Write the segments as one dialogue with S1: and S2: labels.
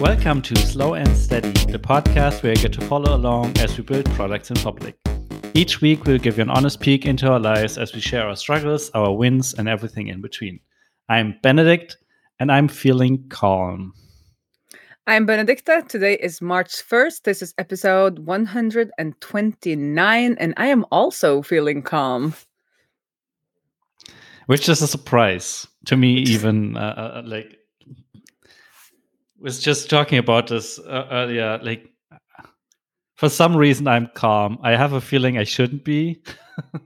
S1: Welcome to Slow and Steady, the podcast where you get to follow along as we build products in public. Each week, we'll give you an honest peek into our lives as we share our struggles, our wins, and everything in between. I'm Benedikt, and I'm feeling calm.
S2: I'm Benedicte. Today is March 1st. This is episode 129, and I am also feeling calm.
S1: Which is a surprise to me, even uh, uh, like was just talking about this uh, earlier. Like, for some reason, I'm calm. I have a feeling I shouldn't be,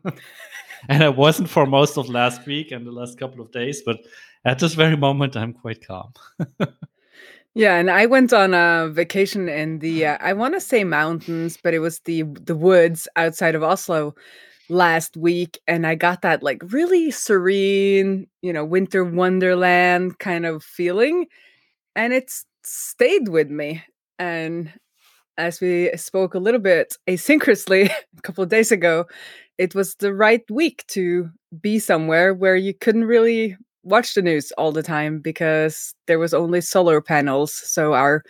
S1: and I wasn't for most of last week and the last couple of days. But at this very moment, I'm quite calm.
S2: yeah, and I went on a vacation in the uh, I want to say mountains, but it was the the woods outside of Oslo last week and I got that like really serene, you know, winter wonderland kind of feeling and it's stayed with me. And as we spoke a little bit asynchronously a couple of days ago, it was the right week to be somewhere where you couldn't really watch the news all the time because there was only solar panels. So our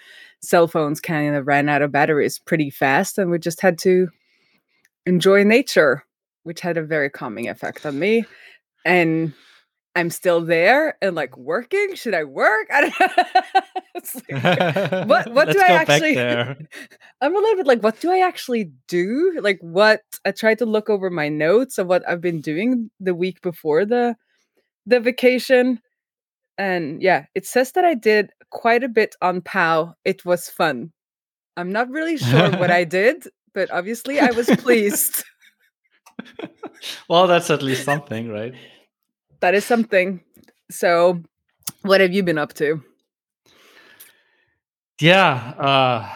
S2: cell phones kind of ran out of batteries pretty fast and we just had to enjoy nature, which had a very calming effect on me. And I'm still there and like working. Should I work? I don't know. like, what what do I actually I'm a little bit like what do I actually do? Like what I tried to look over my notes of what I've been doing the week before the the vacation. And yeah, it says that I did quite a bit on POW. It was fun. I'm not really sure what I did, but obviously I was pleased.
S1: well, that's at least something, right?
S2: That is something. So, what have you been up to?
S1: Yeah, uh,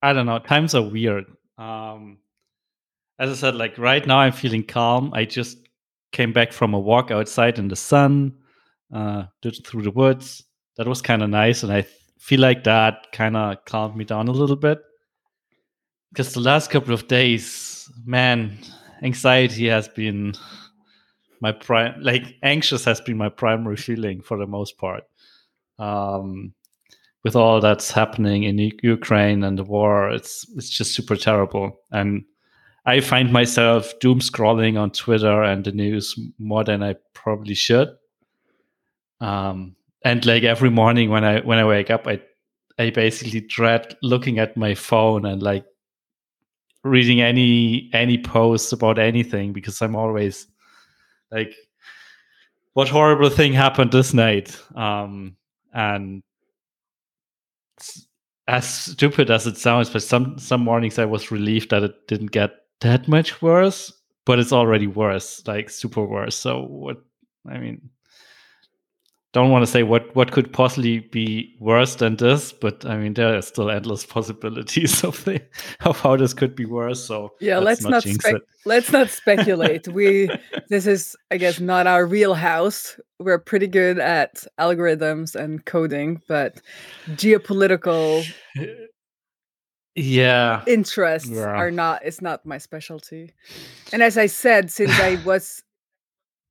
S1: I don't know. Times are weird. Um, as I said, like right now, I'm feeling calm. I just came back from a walk outside in the sun, uh, through the woods. That was kind of nice, and I feel like that kind of calmed me down a little bit. Because the last couple of days, man, anxiety has been my prime like anxious has been my primary feeling for the most part. Um, with all that's happening in ukraine and the war it's it's just super terrible. And i find myself doom scrolling on twitter and the news more than i probably should. Um, and like every morning when i when i wake up i i basically dread looking at my phone and like reading any any posts about anything because i'm always like what horrible thing happened this night? Um and as stupid as it sounds but some some mornings i was relieved that it didn't get that much worse but it's already worse like super worse. So what i mean don't want to say what what could possibly be worse than this, but I mean there are still endless possibilities of the of how this could be worse. So
S2: yeah, let's, not, spe- let's not speculate. we this is I guess not our real house. We're pretty good at algorithms and coding, but geopolitical
S1: yeah
S2: interests yeah. are not it's not my specialty. And as I said, since I was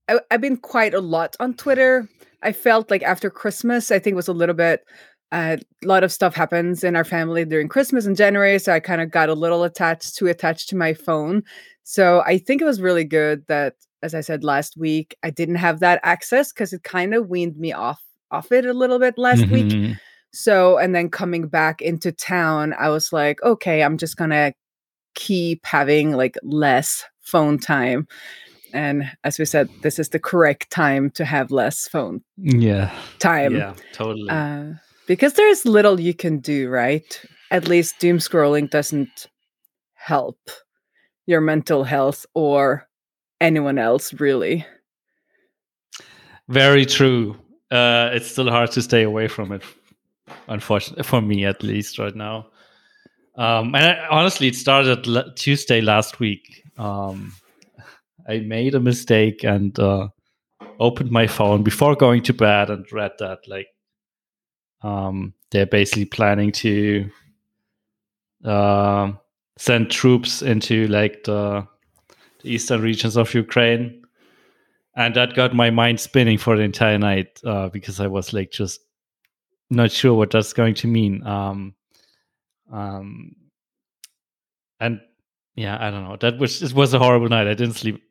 S2: I, I've been quite a lot on Twitter I felt like after Christmas, I think was a little bit uh, a lot of stuff happens in our family during Christmas and January, so I kind of got a little attached too attached to my phone. So I think it was really good that, as I said last week, I didn't have that access because it kind of weaned me off off it a little bit last mm-hmm. week. So and then coming back into town, I was like, okay, I'm just gonna keep having like less phone time and as we said this is the correct time to have less phone
S1: yeah.
S2: time.
S1: Yeah totally. Uh,
S2: because there's little you can do right? At least doom scrolling doesn't help your mental health or anyone else really.
S1: Very true. Uh, it's still hard to stay away from it unfortunately for me at least right now. Um, and I, honestly it started l- tuesday last week. Um, I made a mistake and uh, opened my phone before going to bed and read that like um, they're basically planning to uh, send troops into like the, the, eastern regions of Ukraine, and that got my mind spinning for the entire night uh, because I was like just not sure what that's going to mean. Um, um, and yeah, I don't know. That was it was a horrible night. I didn't sleep.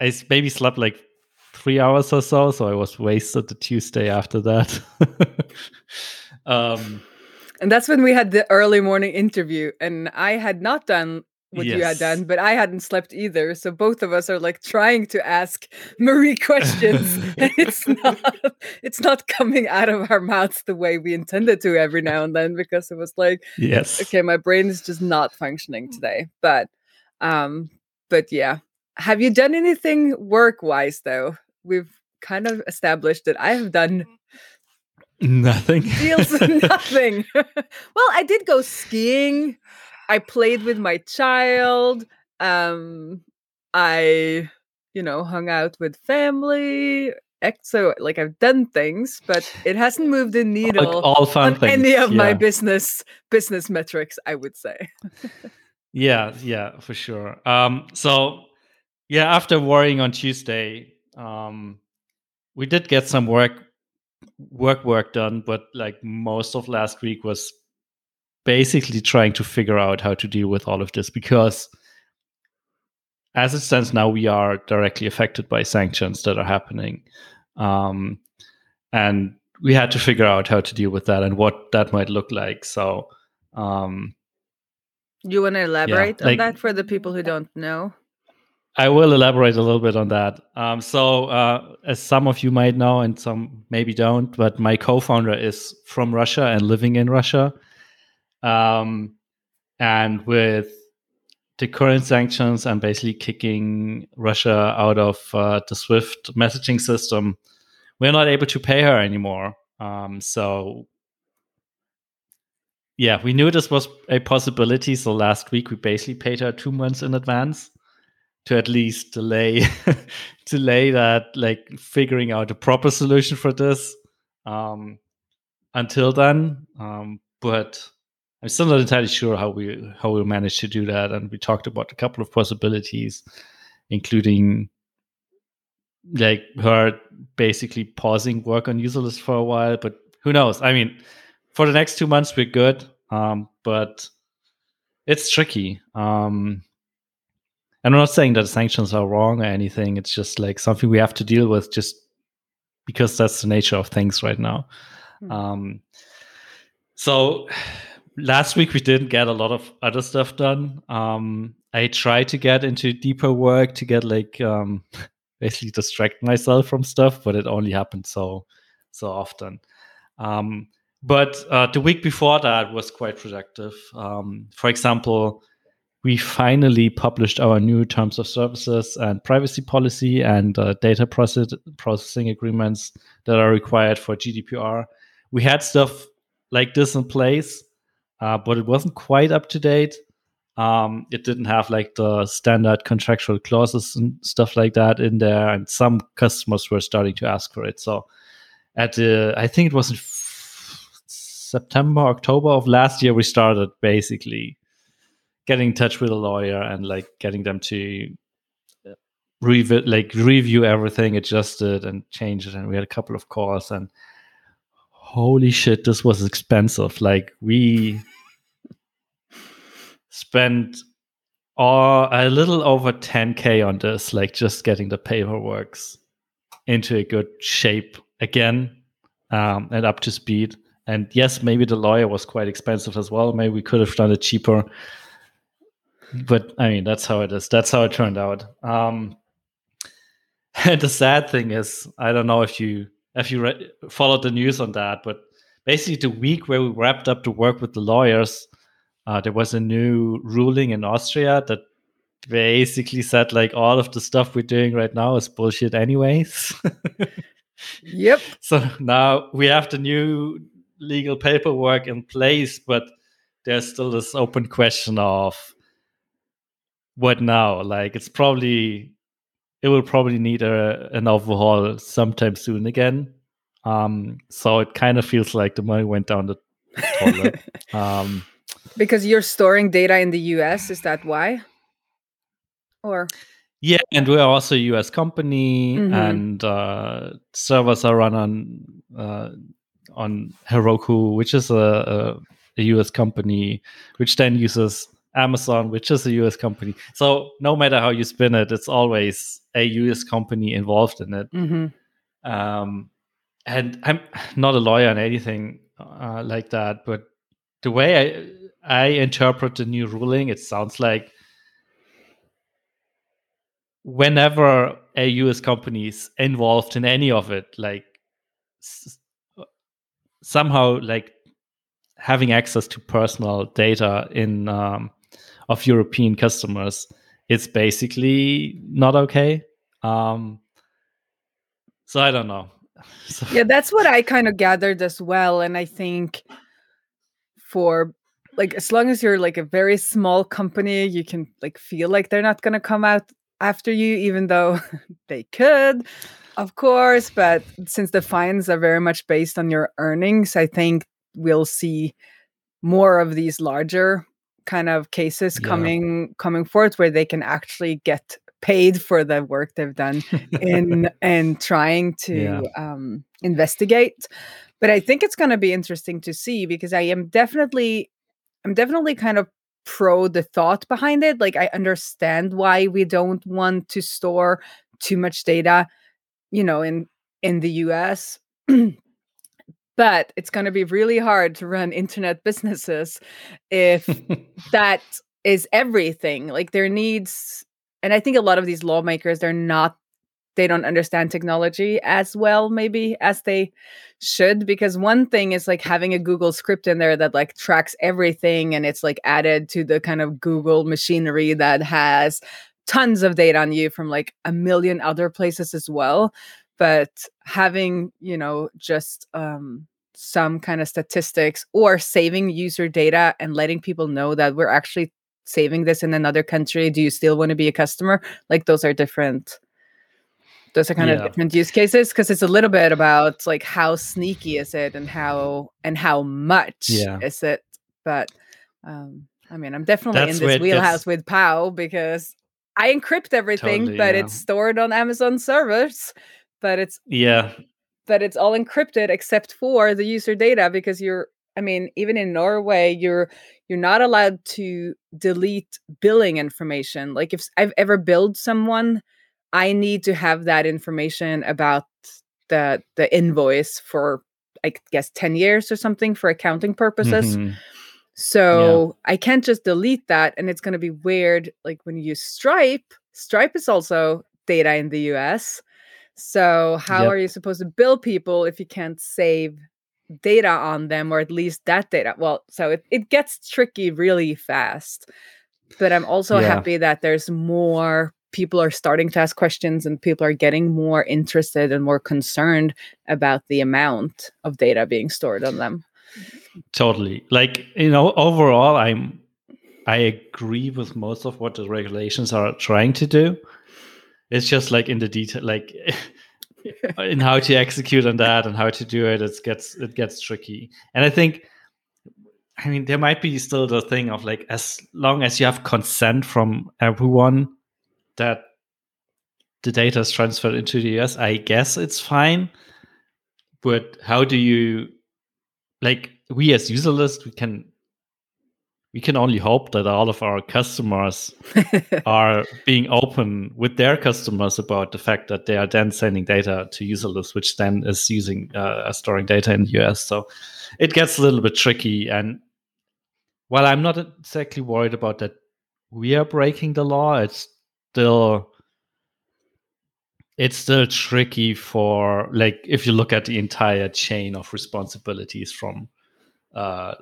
S1: I maybe slept like three hours or so, so I was wasted the Tuesday after that. um,
S2: and that's when we had the early morning interview, and I had not done what yes. you had done, but I hadn't slept either. So both of us are like trying to ask Marie questions, and it's not it's not coming out of our mouths the way we intended to every now and then because it was like,
S1: yes,
S2: okay, my brain is just not functioning today. But um, but yeah, have you done anything work wise though? We've kind of established that I have done
S1: nothing.
S2: Feels nothing. well, I did go skiing. I played with my child. Um, I, you know, hung out with family. So, like, I've done things, but it hasn't moved the needle
S1: all, all fun
S2: on
S1: things.
S2: any of
S1: yeah.
S2: my business business metrics. I would say.
S1: yeah, yeah, for sure. Um, so yeah, after worrying on Tuesday, um, we did get some work work work done, but like most of last week was basically trying to figure out how to deal with all of this because as it stands now we are directly affected by sanctions that are happening um, and we had to figure out how to deal with that and what that might look like. So um,
S2: you want to elaborate yeah, on that for the people who don't know
S1: I will elaborate a little bit on that. Um, so, uh, as some of you might know, and some maybe don't, but my co-founder is from Russia and living in Russia. Um, and with the current sanctions and basically kicking Russia out of uh, the SWIFT messaging system, we're not able to pay her anymore. Um, so, yeah, we knew this was a possibility. So last week we basically paid her two months in advance to at least delay delay that like figuring out a proper solution for this um, until then. Um, but I'm still not entirely sure how we how we'll manage to do that. And we talked about a couple of possibilities, including like her basically pausing work on userlist for a while. But who knows? I mean, for the next two months we're good, um, but it's tricky. Um, and I'm not saying that sanctions are wrong or anything. It's just like something we have to deal with, just because that's the nature of things right now. Mm. Um, so last week we didn't get a lot of other stuff done. Um, I tried to get into deeper work to get like um, basically distract myself from stuff, but it only happened so so often. Um, but uh, the week before that was quite productive. Um, for example, we finally published our new terms of services and privacy policy and uh, data process- processing agreements that are required for GDPR. We had stuff like this in place, uh, but it wasn't quite up to date. Um, it didn't have like the standard contractual clauses and stuff like that in there, and some customers were starting to ask for it. So, at the I think it was September, October of last year, we started basically getting in touch with a lawyer and like getting them to uh, review like review everything, adjust it, and change it. And we had a couple of calls and holy shit, this was expensive. Like we spent all, a little over 10k on this, like just getting the paperwork into a good shape again um, and up to speed. And yes, maybe the lawyer was quite expensive as well. Maybe we could have done it cheaper. But I mean, that's how it is. That's how it turned out. Um, and the sad thing is, I don't know if you if you re- followed the news on that, but basically the week where we wrapped up to work with the lawyers, uh, there was a new ruling in Austria that basically said like all of the stuff we're doing right now is bullshit anyways.
S2: yep.
S1: So now we have the new legal paperwork in place, but there's still this open question of what now? Like it's probably it will probably need a, an overhaul sometime soon again. Um, so it kind of feels like the money went down the toilet. um,
S2: because you're storing data in the US, is that why? Or
S1: yeah, and we're also a US company, mm-hmm. and uh, servers are run on uh, on Heroku, which is a, a, a US company, which then uses Amazon, which is a US company. So no matter how you spin it, it's always a US company involved in it.
S2: Mm-hmm.
S1: Um, and I'm not a lawyer and anything uh, like that, but the way I I interpret the new ruling, it sounds like whenever a US company is involved in any of it, like s- somehow like having access to personal data in um, of European customers, it's basically not okay. Um, so I don't know. So,
S2: Yeah, that's what I kind of gathered as well. And I think for like as long as you're like a very small company, you can like feel like they're not gonna come out after you, even though they could, of course. But since the fines are very much based on your earnings, I think we'll see more of these larger kind of cases
S1: Yeah.
S2: coming coming forth where they can actually get paid for the work they've done in and trying to
S1: Yeah.
S2: um, investigate. But I think it's going to be interesting to see because I am definitely, I'm definitely kind of pro the thought behind it. Like I understand why we don't want to store too much data, you know, in in the U.S. but it's going to be really hard to run internet businesses if that is everything. Like there needs, and I think a lot of these lawmakers, they're not, they don't understand technology as well, maybe as they should. Because one thing is like having a Google script in there that like tracks everything and it's like added to the kind of Google machinery that has tons of data on you from like a million other places as well. But having, you know, just, um, some kind of statistics or saving user data and letting people know that we're actually saving this in another country do you still want to be a customer like those are different those are kind of different use cases because it's a little bit about like how sneaky is it and how and how much
S1: Yeah.
S2: is it but um i mean i'm definitely
S1: That's
S2: in this wheelhouse
S1: gets-
S2: with pow because i encrypt everything
S1: Totally,
S2: but
S1: yeah.
S2: it's stored on amazon servers but it's
S1: yeah.
S2: but it's all encrypted except for the user data because you're i mean even in norway you're you're not allowed to delete billing information like if i've ever billed someone i need to have that information about the the invoice for i guess 10 years or something for accounting purposes
S1: Mhm.
S2: so I can't just delete that. And it's going to be weird. Like when you use Stripe, Stripe is also data in the US. So how
S1: Yep.
S2: are you supposed to bill people if you can't save data on them or at least that data? Well, so it, it gets tricky really fast. But I'm also
S1: Yeah.
S2: happy that there's more people are starting to ask questions and people are getting more interested and more concerned about the amount of data being stored on them.
S1: Totally. Like, you know, overall, I'm, I agree with most of what the regulations are trying to do. It's just like in the detail, like in how to execute on that and how to do it, it gets, it gets tricky. And I think, I mean, there might be still the thing of like, as long as you have consent from everyone that the data is transferred into the US, I guess it's fine. But how do you like we as Userlist we can we can only hope that all of our customers are being open with their customers about the fact that they are then sending data to Userlist which then is using uh, storing data in the us so it gets a little bit tricky. And while i'm not exactly worried about that we are breaking the law it's still it's still tricky for like if you look at the entire chain of responsibilities from uh,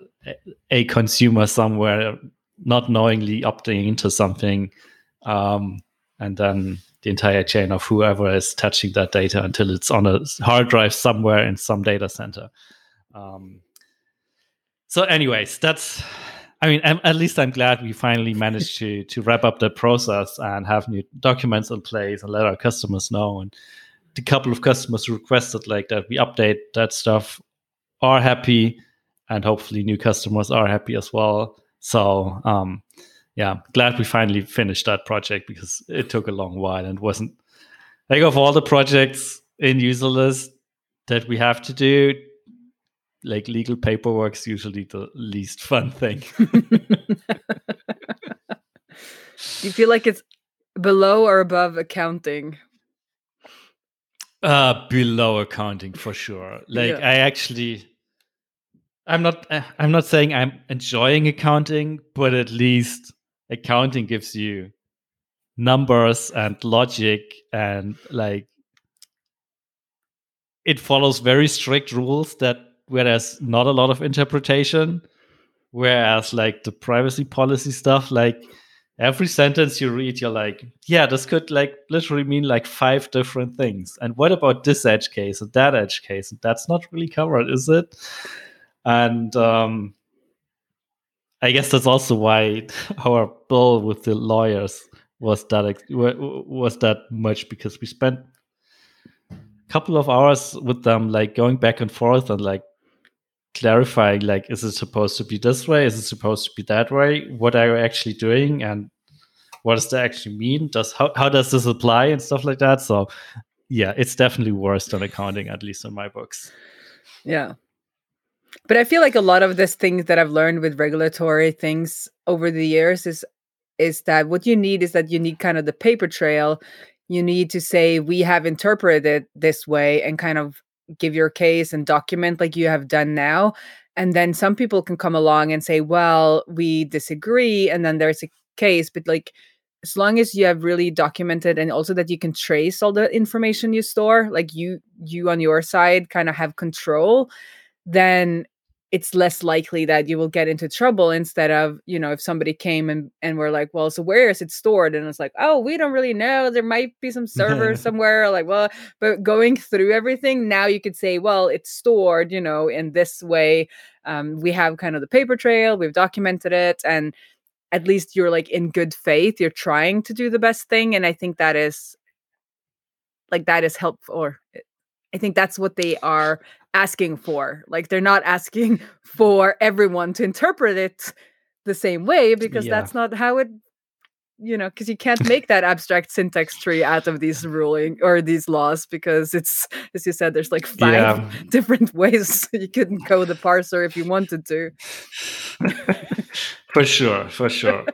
S1: a- consumer somewhere not knowingly opting into something um, and then the entire chain of whoever is touching that data until it's on a hard drive somewhere in some data center. Um, so anyways that's i mean am- at least i'm glad we finally managed to to wrap up the process and have new documents in place and let our customers know. And the couple of customers who requested like that we update that stuff are happy and hopefully new customers are happy as well so um yeah glad we finally finished that project because it took a long while and wasn't like of all the projects in Userlist that we have to do like legal paperwork is usually the least fun thing.
S2: Do you feel like it's below or above accounting?
S1: Uh, below accounting for sure. Like
S2: Yeah.
S1: I actually, I'm not. uh, I'm not saying I'm enjoying accounting, but at least accounting gives you numbers and logic and like it follows very strict rules that where there's not a lot of interpretation whereas like the privacy policy stuff like every sentence you read you're like yeah this could like literally mean like five different things and what about this edge case and that edge case and that's not really covered is it and um i guess that's also why our bill with the lawyers was that was that much because we spent a couple of hours with them like going back and forth and like clarifying like is it supposed to be this way? Is it supposed to be that way? What are you actually doing? And what does that actually mean? Does how, how does this apply and stuff like that? So yeah it's definitely worse than accounting at least in my books.
S2: Yeah. But I feel like a lot of this things that I've learned with regulatory things over the years is is that what you need is that you need kind of the paper trail. You need to say we have interpreted this way and kind of give your case and document like you have done now. And then some people can come along and say, well, we disagree. And then there's a case. But like as long as you have really documented and also that you can trace all the information you store, like you you on your side kind of have control, then it's less likely that you will get into trouble instead of you know if somebody came and and we're like well so where is it stored? And it's like oh we don't really know. There might be some server somewhere like well but going through everything now you could say well it's stored you know in this way. Um, we have kind of the paper trail we've documented it and at least you're like in good faith you're trying to do the best thing and i think that is like that is helpful or i think that's what they are asking for like they're not asking for everyone to interpret it the same way because
S1: Yeah.
S2: that's not how it you know because you can't make that abstract syntax tree out of these ruling or these laws because it's as you said there's like five
S1: yeah
S2: different ways you couldn't code the parser if you wanted to
S1: for sure for sure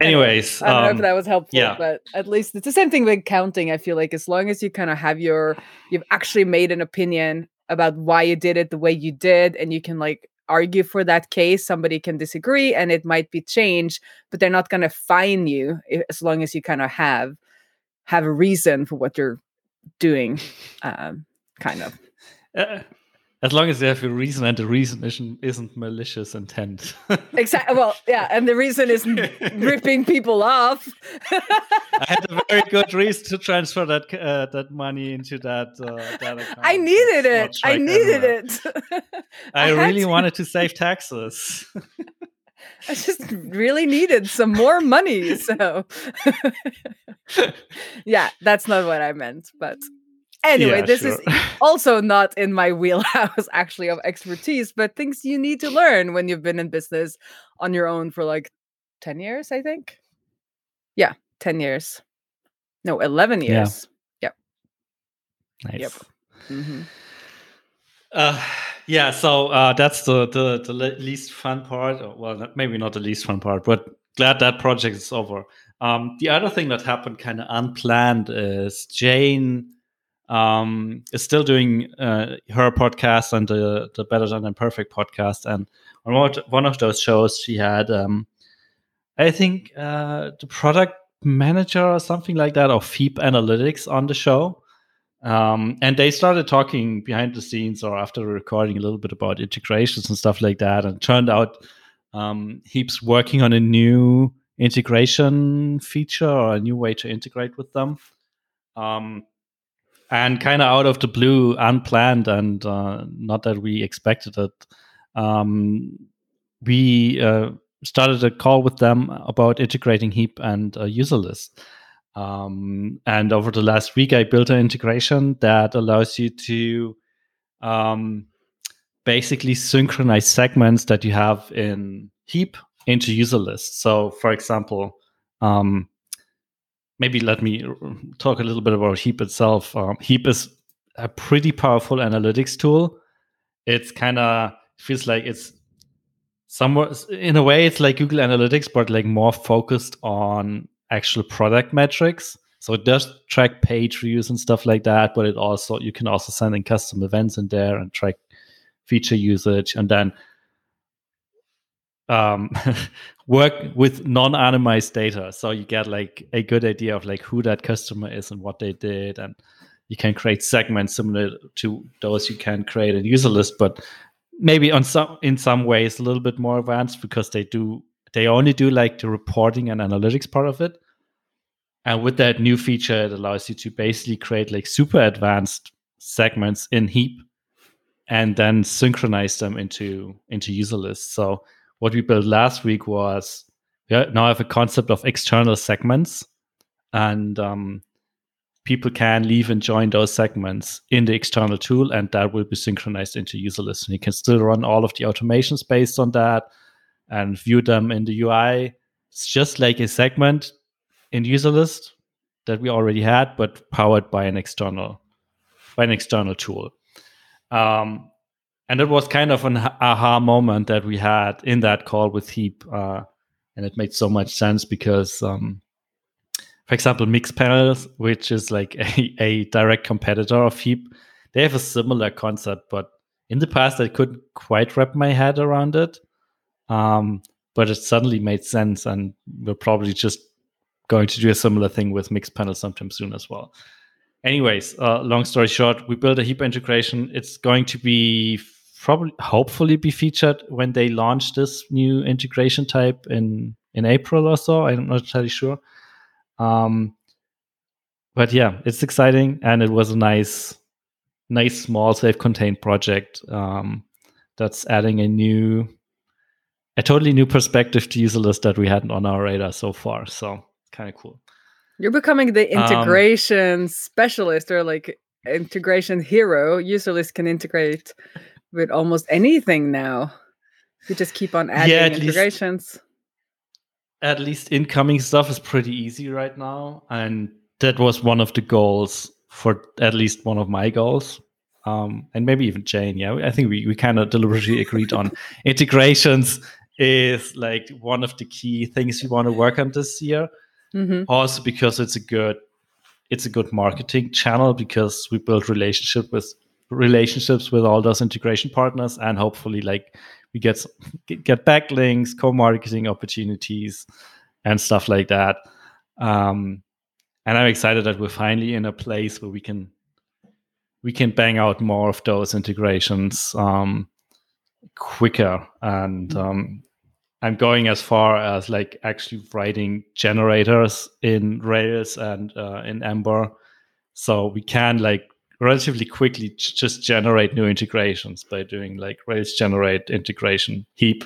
S1: anyways
S2: I don't know
S1: um,
S2: if that was helpful,
S1: yeah.
S2: but at least it's the same thing with counting. I feel like as long as you kind of have your, you've actually made an opinion about why you did it the way you did, and you can like argue for that case. Somebody can disagree, and it might be changed, but they're not going to fine you i- as long as you kind of have have a reason for what you're doing. Um, kind of.
S1: uh, as long as they have a reason and the reason isn't, isn't malicious intent
S2: Exactly. Well, yeah, and the reason is ripping people off.
S1: I had a very good reason to transfer that uh, that money into that uh, that account.
S2: I needed it. I needed it.
S1: I,
S2: had
S1: really
S2: to.
S1: wanted to save taxes.
S2: I just really needed some more money. So, yeah, that's not what I meant. But anyway,
S1: Yeah,
S2: this is also not in my wheelhouse actually of expertise, but things you need to learn when you've been in business on your own for like 10 years, I think. Yeah, 10 years. No, 11 years.
S1: Yeah.
S2: years.
S1: nice.
S2: Yep. Mhm.
S1: Uh, yeah, so uh, that's the, the the least fun part. Well, maybe not the least fun part, but glad that project is over. Um, the other thing that happened kind of unplanned is Jane um, is still doing uh, her podcast and the the Better Than Imperfect podcast, and on one of- those shows she had, um, I think, uh, the product manager or something like that of Heap Analytics on the show. Um, and they started talking behind the scenes or after recording a little bit about integrations and stuff like that. And turned out um, Heap's working on a new integration feature or a new way to integrate with them. Um, and kind of out of the blue, unplanned, and uh, not that we expected it, um, we uh, started a call with them about integrating Heap and uh, Userlist. Um, and over the last week, I built an integration that allows you to um, basically synchronize segments that you have in Heap into Userlists. So, for example, um, maybe let me talk a little bit about Heap itself. Um, Heap is a pretty powerful analytics tool. it's kind of feels like it's somewhat in a way it's like Google Analytics, but like more focused on actual product metrics. So it does track page views and stuff like that, but it also you can also send in custom events in there and track feature usage and then um, work with non-anonymized data. So you get like a good idea of like who that customer is and what they did and you can create segments similar to those you can create in Userlist but maybe on some in some ways a little bit more advanced because they do they only do like the reporting and analytics part of it. And with that new feature it allows you to basically create like super advanced segments in heap and then synchronize them into into Userlists. So what we built last week was now have a concept of external segments, and um, people can leave and join those segments in the external tool, and that will be synchronized into Userlist. And you can still run all of the automations based on that and view them in the UI. It's just like a segment in Userlist that we already had, but powered by an external by an external tool. Um, and it was kind of an aha moment that we had in that call with Heap, uh, and it made so much sense because, um, for example, Mixpanels, which is like a, a direct competitor of Heap, they have a similar concept, but in the past I couldn't quite wrap my head around it. Um, but it suddenly made sense, and we're probably just going to do a similar thing with Mixpanel sometime soon as well. Anyways, uh, long story short, we built a heap integration. It's going to be probably hopefully be featured when they launch this new integration type in in April or so. I'm not entirely sure. Um, but yeah, it's exciting, and it was a nice, nice small self-contained project um, that's adding a new, a totally new perspective to Userlist that we hadn't on our radar so far. So kind of cool.
S2: You're becoming the um, integration um, specialist or like integration hero. Userlist can integrate with almost anything now. You just keep on adding yeah, at integrations.
S1: Least, at least incoming stuff is pretty easy right now, and that was one of the goals for at least one of my goals. Um, and maybe even Jane. Yeah, I think we, we kind of deliberately agreed on integrations is like one of the key things we want to work on this year. Mm-hmm. Also because it's a good it's a good marketing channel because we build relationship with relationships with all those integration partners and hopefully like we get get backlinks co-marketing opportunities and stuff like that um, and i'm excited that we're finally in a place where we can we can bang out more of those integrations um, quicker and mm-hmm. um, i'm going as far as like actually writing generators in rails and uh, in ember so we can like relatively quickly just generate new integrations by doing like Rails generate integration heap.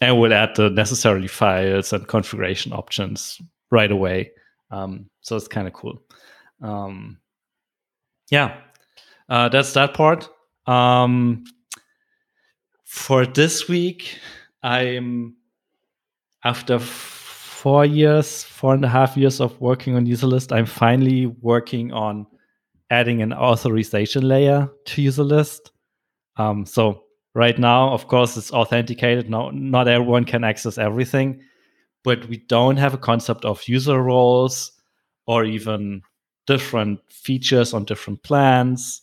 S1: And we'll add the necessary files and configuration options right away. Um, so it's kind of cool. Um, yeah, uh, that's that part. Um, for this week, I'm after four years, four and a half years of working on Userlist, I'm finally working on adding an authorization layer to Userlist. Um, so right now, of course, it's authenticated. No, not everyone can access everything, but we don't have a concept of user roles or even different features on different plans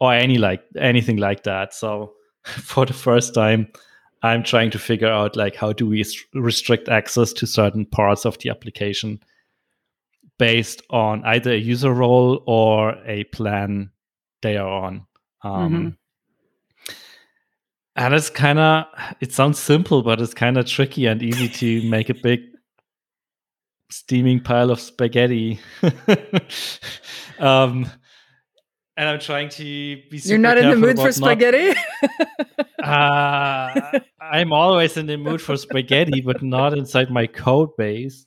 S1: or any like anything like that. So for the first time, I'm trying to figure out like how do we restrict access to certain parts of the application based on either a user role or a plan they are on. Um, mm-hmm. And it's kind of, it sounds simple, but it's kind of tricky and easy to make a big steaming pile of spaghetti. um, and I'm trying to be.
S2: You're not in the mood for spaghetti.
S1: Not, uh, I'm always in the mood for spaghetti, but not inside my code base.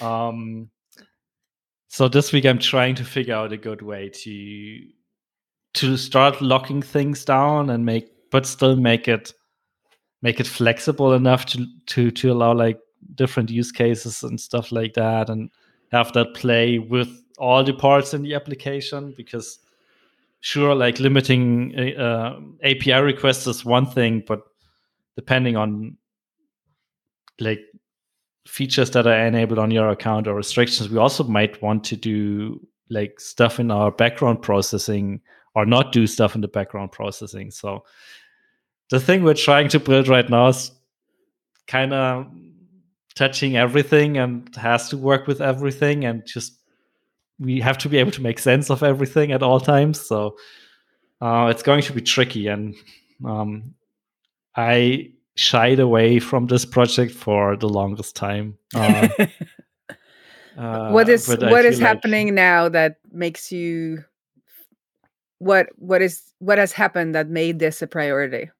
S1: Um, so this week I'm trying to figure out a good way to to start locking things down and make but still make it make it flexible enough to to to allow like different use cases and stuff like that and have that play with all the parts in the application because sure, like limiting uh, API requests is one thing, but depending on like features that are enabled on your account or restrictions, we also might want to do like stuff in our background processing or not do stuff in the background processing. So the thing we're trying to build right now is kind of touching everything and has to work with everything and just we have to be able to make sense of everything at all times. So uh, it's going to be tricky, and um, I shied away from this project for the longest time. Uh,
S2: uh, what is what is happening now that makes you what what is what has happened that made this a priority?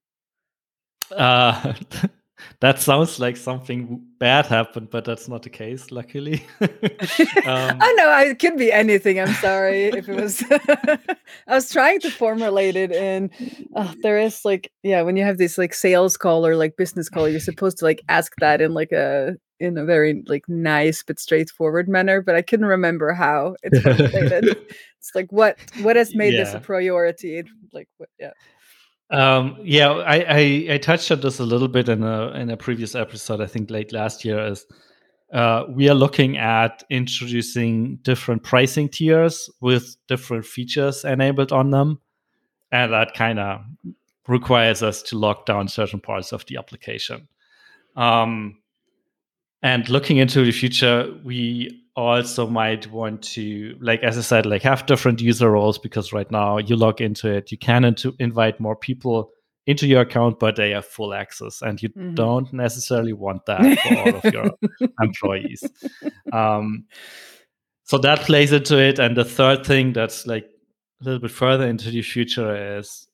S1: Uh, that sounds like something bad happened, but that's not the case, luckily. um,
S2: I know it could be anything. I'm sorry if it was. I was trying to formulate it, and uh, there is like, yeah, when you have this like sales call or like business call, you're supposed to like ask that in like a in a very like nice but straightforward manner. But I couldn't remember how it's formulated. it's like what what has made yeah. this a priority? Like what? Yeah.
S1: Um, yeah, I, I, I touched on this a little bit in a in a previous episode. I think late last year is uh, we are looking at introducing different pricing tiers with different features enabled on them, and that kind of requires us to lock down certain parts of the application. Um, and looking into the future, we also might want to like as i said like have different user roles because right now you log into it you can into, invite more people into your account but they have full access and you mm-hmm. don't necessarily want that for all of your employees um, so that plays into it and the third thing that's like a little bit further into the future is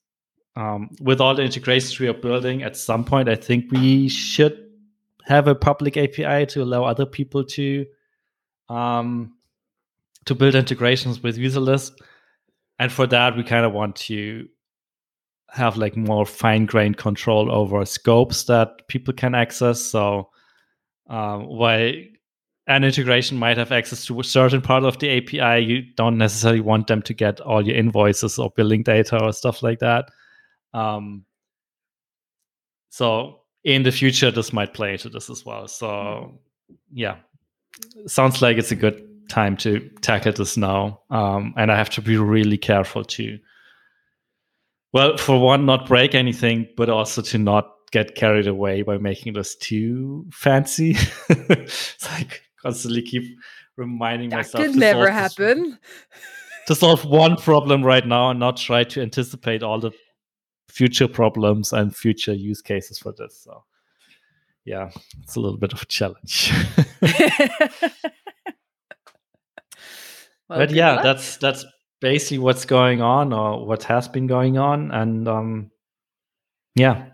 S1: um, with all the integrations we are building at some point i think we should have a public api to allow other people to um, to build integrations with Userlist. And for that, we kind of want to have like more fine-grained control over scopes that people can access. So um, while an integration might have access to a certain part of the API, you don't necessarily want them to get all your invoices or billing data or stuff like that. Um, so in the future, this might play into this as well. So yeah, sounds like it's a good time to tackle this now. Um, and I have to be really careful to, well, for one, not break anything, but also to not get carried away by making this too fancy. so I constantly keep reminding
S2: that
S1: myself.
S2: That could never happen.
S1: to solve one problem right now and not try to anticipate all the future problems and future use cases for this. So yeah, it's a little bit of a challenge. well, but yeah, luck. that's that's basically what's going on or what has been going on, and um, yeah,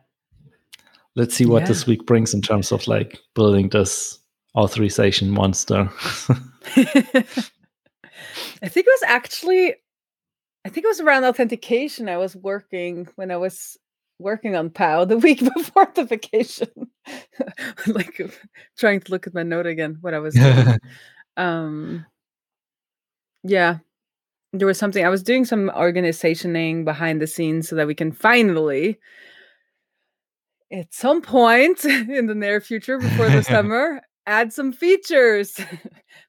S1: let's see what yeah. this week brings in terms of like building this authorization monster.
S2: I think it was actually I think it was around authentication I was working when I was working on POW the week before the vacation. like trying to look at my note again, what I was doing. um yeah. There was something I was doing some organizationing behind the scenes so that we can finally at some point in the near future before the summer add some features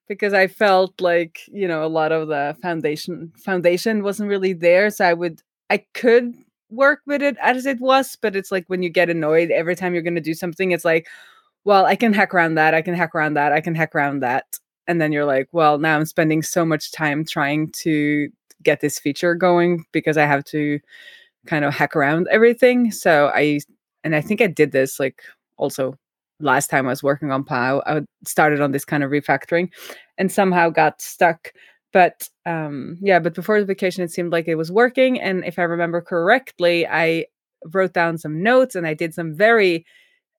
S2: because I felt like, you know, a lot of the foundation foundation wasn't really there. So I would I could work with it as it was, but it's like when you get annoyed every time you're going to do something, it's like, well, I can hack around that, I can hack around that, I can hack around that. And then you're like, well, now I'm spending so much time trying to get this feature going because I have to kind of hack around everything. So I, and I think I did this like also last time I was working on POW. I started on this kind of refactoring and somehow got stuck but um, yeah, but before the vacation, it seemed like it was working. And if I remember correctly, I wrote down some notes and I did some very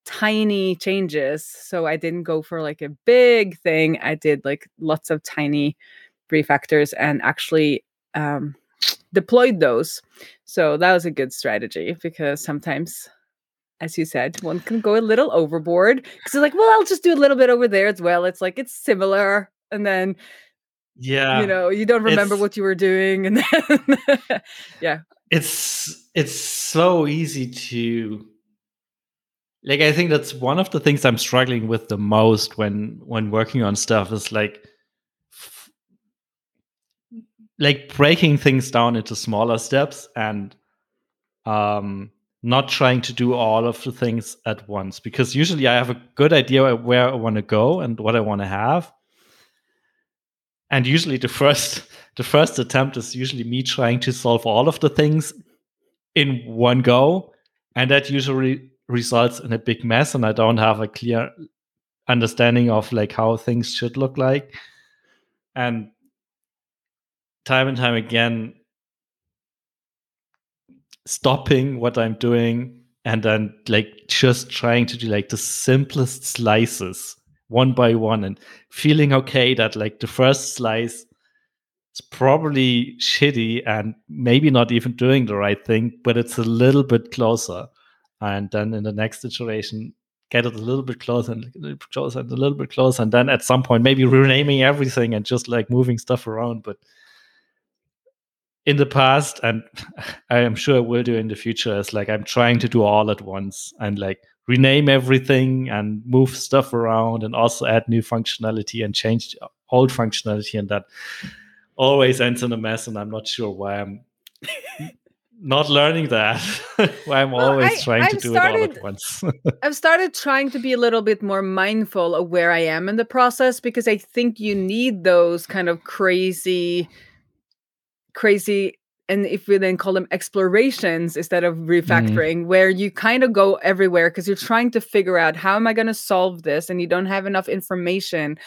S2: tiny changes. So I didn't go for like a big thing. I did like lots of tiny refactors and actually um, deployed those. So that was a good strategy because sometimes, as you said, one can go a little overboard because it's like, well, I'll just do a little bit over there as well. It's like it's similar. And then
S1: Yeah.
S2: You know, you don't remember
S1: it's
S2: what you were doing and then yeah.
S1: it's it's so easy to like I think that's one of the things I'm struggling with the most when when working on stuff is like f- like breaking things down into smaller steps and um not trying to do all of the things at once because usually I have a good idea where I want to go and what I want to have and usually the first the first attempt is usually me trying to solve all of the things in one go. And that usually results in a big mess and i don't have a clear understanding of like how things should look like. And time and time again stopping what i'm doing and then like just trying to do like the simplest slices one by one and feeling okay that like the first slice is probably shitty and maybe not even doing the right thing, but it's a little bit closer. And then in the next iteration, get it a little bit closer and a little bit closer and a little bit closer. And then at some point, maybe renaming everything and just like moving stuff around. But in the past, and I am sure I will do in the future, is like I'm trying to do all at once and like rename everything and move stuff around and also add new functionality and change old functionality and that always ends in a mess and i'm not sure why i'm not learning that. Why i'm well, always I, trying I've to do started, it all at once.
S2: I've started trying to be a little bit more mindful of where i am in the process because i think you need those kind of crazy crazy and if we then call them explorations instead of mm-hmm. refactoring mm. where you kind of go everywhere because you're trying to figure out how am i going to solve this and you don't have enough information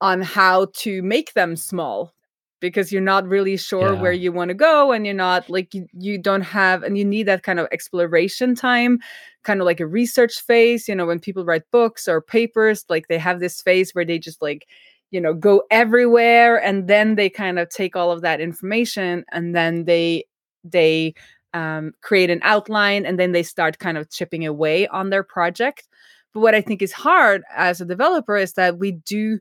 S2: on how to make them small because you're not really sure yeah. where you want to go and you're not like you, you don't have and you need that kind of exploration time kind of like a research phase you know when people write books or papers like they have this phase where they just like you know go everywhere and then they kind of take all of that information and then they they um, create an outline and then they start kind of chipping away on their project. But what i think is hard as a developer is that we do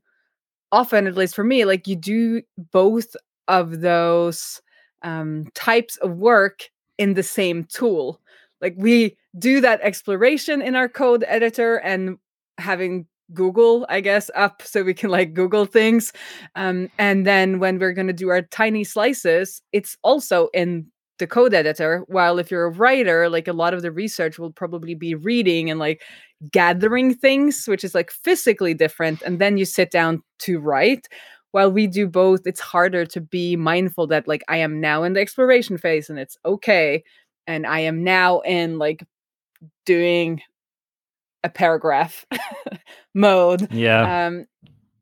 S2: often at least for me like you do both of those um, types of work in the same tool. Like we do that exploration in our code editor and having Google, I guess, up so we can like Google things. Um, and then when we're going to do our tiny slices, it's also in the code editor. While if you're a writer, like a lot of the research will probably be reading and like gathering things, which is like physically different. And then you sit down to write. While we do both, it's harder to be mindful that like I am now in the exploration phase and it's okay. And I am now in like doing a paragraph mode.
S1: Yeah.
S2: Um,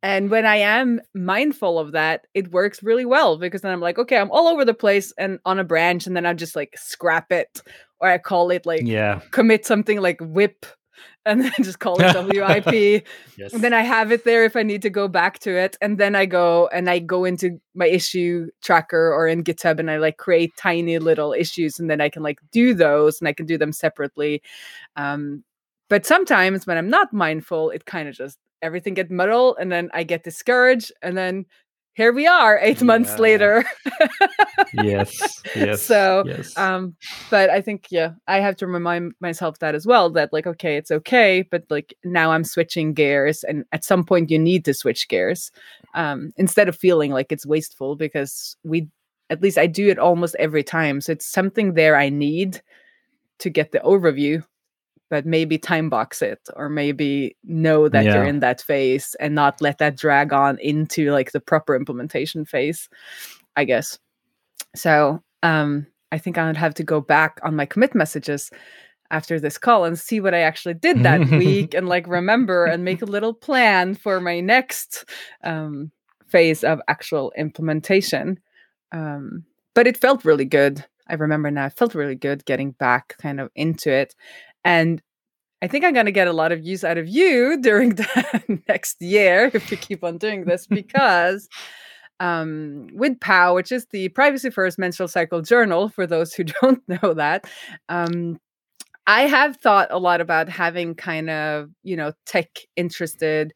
S2: and when I am mindful of that, it works really well because then I'm like, okay, I'm all over the place and on a branch, and then I just like scrap it, or I call it like
S1: yeah,
S2: commit something like whip, and then just call it WIP. yes. And then I have it there if I need to go back to it, and then I go and I go into my issue tracker or in GitHub and I like create tiny little issues, and then I can like do those and I can do them separately. Um, but sometimes when I'm not mindful, it kind of just everything get muddled and then I get discouraged and then here we are eight yeah. months later.
S1: yes. Yes.
S2: So
S1: yes.
S2: um, but I think yeah, I have to remind myself that as well, that like, okay, it's okay, but like now I'm switching gears and at some point you need to switch gears. Um, instead of feeling like it's wasteful because we at least I do it almost every time. So it's something there I need to get the overview but maybe time box it or maybe know that yeah. you're in that phase and not let that drag on into like the proper implementation phase i guess so um i think i'd have to go back on my commit messages after this call and see what i actually did that week and like remember and make a little plan for my next um phase of actual implementation um but it felt really good I remember now, it felt really good getting back kind of into it. And I think I'm going to get a lot of use out of you during the next year if you keep on doing this because um, with POW, which is the Privacy First Menstrual Cycle Journal, for those who don't know that, um, I have thought a lot about having kind of, you know, tech interested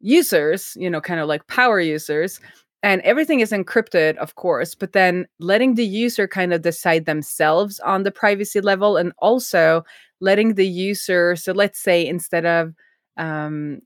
S2: users, you know, kind of like power users and everything is encrypted of course but then letting the user kind of decide themselves on the privacy level and also letting the user so let's say instead of um,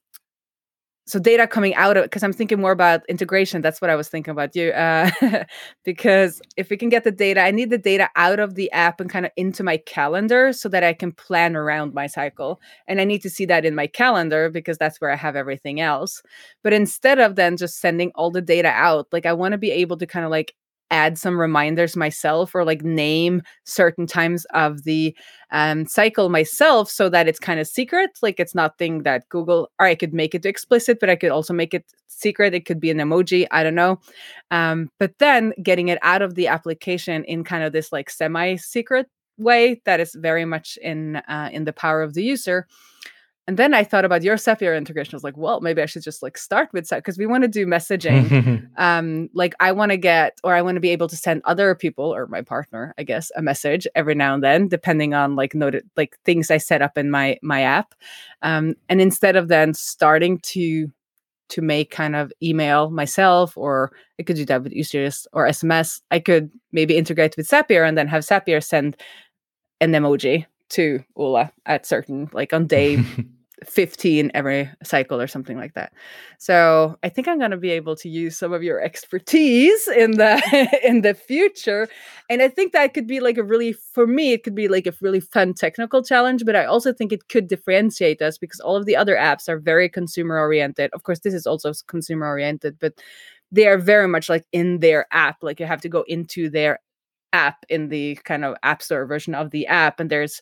S2: so data coming out of because i'm thinking more about integration that's what i was thinking about you uh, because if we can get the data i need the data out of the app and kind of into my calendar so that i can plan around my cycle and i need to see that in my calendar because that's where i have everything else. But instead of then just sending all the data out like i want to be able to kind of like add some reminders myself or like name certain times of the um, cycle myself so that it's kind of secret like it's nothing that google or i could make it explicit but i could also make it secret it could be an emoji i don't know. Um, but then getting it out of the application in kind of this like semi secret way that is very much in uh, in the power of the user and then I thought about your Zapier integration. I was like, well, maybe I should just like start with Zapier because we want to do messaging. um, like I want to get, or I want to be able to send other people or my partner, I guess, a message every now and then, depending on like noted like things I set up in my my app. Um, and instead of then starting to to make kind of email myself, or I could do that with Users or SMS, I could maybe integrate with Zapier and then have Zapier send an emoji to Ola at certain like on day 15 every cycle or something like that. So I think I'm going to be able to use some of your expertise in the in the future. And I think that could be like a really for me it could be like a really fun technical challenge, but I also think it could differentiate us because all of the other apps are very consumer oriented. Of course this is also consumer oriented, but they are very much like in their app like you have to go into their app in the kind of app store version of the app and there's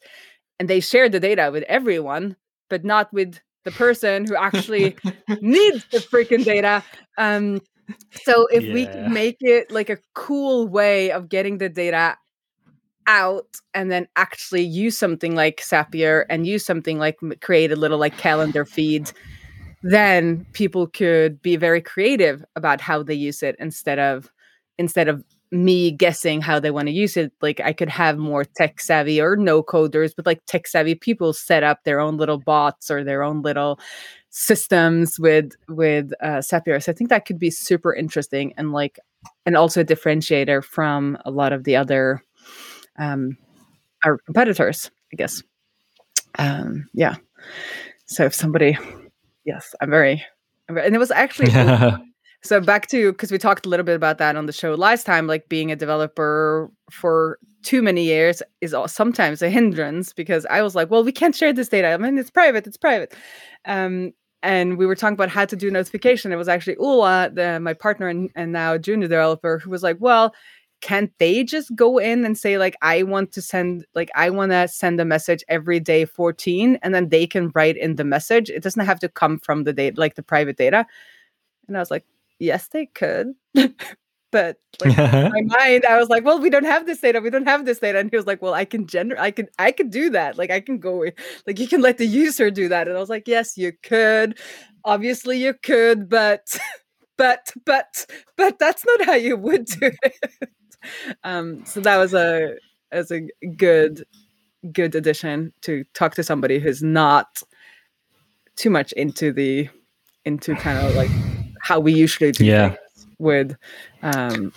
S2: and they share the data with everyone but not with the person who actually needs the freaking data. Um, so if yeah. we make it like a cool way of getting the data out and then actually use something like Zapier and use something like create a little like calendar feed, then people could be very creative about how they use it instead of instead of me guessing how they want to use it like i could have more tech savvy or no coders but like tech savvy people set up their own little bots or their own little systems with with uh Zapier. So i think that could be super interesting and like and also a differentiator from a lot of the other um our competitors i guess um yeah so if somebody yes i'm very, I'm very and it was actually So back to because we talked a little bit about that on the show last time, like being a developer for too many years is sometimes a hindrance because I was like, well, we can't share this data. I mean, it's private, it's private. Um, and we were talking about how to do notification. It was actually Ola, the, my partner and, and now junior developer, who was like, well, can't they just go in and say like i want to send like i want to send a message every day 14 and then they can write in the message it doesn't have to come from the data like the private data and i was like yes, they could. but like in my mind, I was like, well, we don't have this data. We don't have this data. And he was like, well, I can gender, I can, I can do that. Like I can go, like you can let the user do that. And I was like, yes, you could. Obviously, you could, but, but, but, but that's not how you would do it. um, so that was a, as a good, good addition to talk to somebody who's not too much into the, into kind of like how we usually do
S1: yeah.
S2: with um,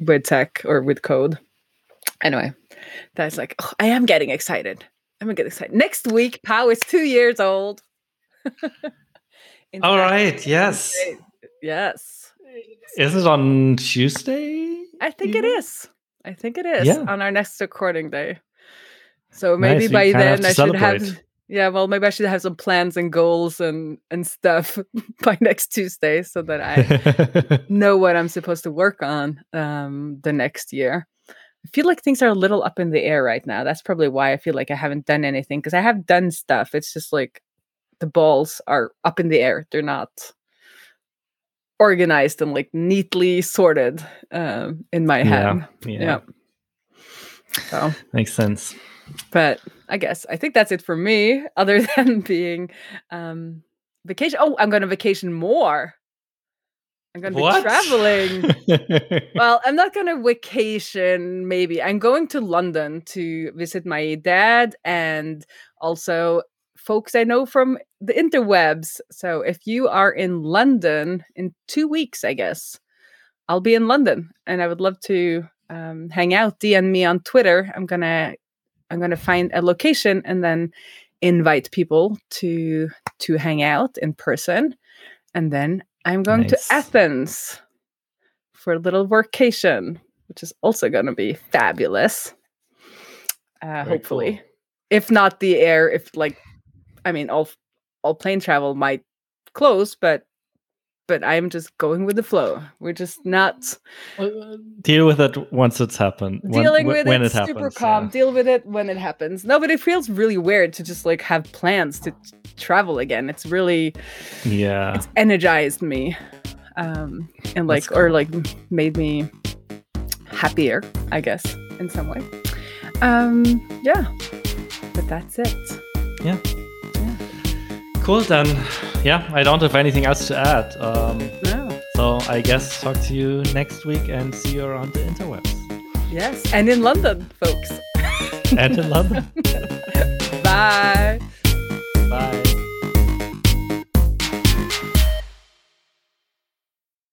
S2: with tech or with code. Anyway, that's like oh, I am getting excited. I'm getting excited. Next week, Pow is two years old.
S1: All right. Yes.
S2: Yes.
S1: Is it on Tuesday?
S2: I think it is. I think it is yeah. on our next recording day. So maybe nice. by then I should have yeah, well, maybe I should have some plans and goals and and stuff by next Tuesday so that I know what I'm supposed to work on um, the next year. I feel like things are a little up in the air right now. That's probably why I feel like I haven't done anything because I have done stuff. It's just like the balls are up in the air. They're not organized and like neatly sorted um, in my head. Yeah. yeah. yeah.
S1: So makes sense
S2: but I guess I think that's it for me, other than being um vacation. Oh, I'm going to vacation more. I'm going to be traveling. well, I'm not going to vacation, maybe. I'm going to London to visit my dad and also folks I know from the interwebs. So if you are in London in two weeks, I guess, I'll be in London, and I would love to um, hang out. DM me on Twitter. I'm gonna I'm gonna find a location and then invite people to to hang out in person, and then I'm going
S1: Nice.
S2: to Athens for a little workation, which is also going to be fabulous. Uh, hopefully,
S1: cool.
S2: if not the air, if like, I mean, all all plane travel might close, but but I'm just going with the flow. We're just not
S1: Uh, Deal with it once it's happened. when-
S2: dealing
S1: wh-
S2: with
S1: when
S2: it,
S1: it
S2: super
S1: happens.
S2: calm.
S1: yeah.
S2: Deal with it when it happens. No, but it feels really weird to just like have plans to t- travel again. It's really
S1: Yeah.
S2: it's energized me, um, and like
S1: That's
S2: or like made me happier, I guess, in some way. Um, yeah, but that's it.
S1: Cool. Then, yeah, I don't have anything else to add. Um,
S2: No.
S1: so I guess talk to you next week and see you around the interwebs
S2: Yes, and in London, folks.
S1: and in London.
S2: Bye.
S1: Bye.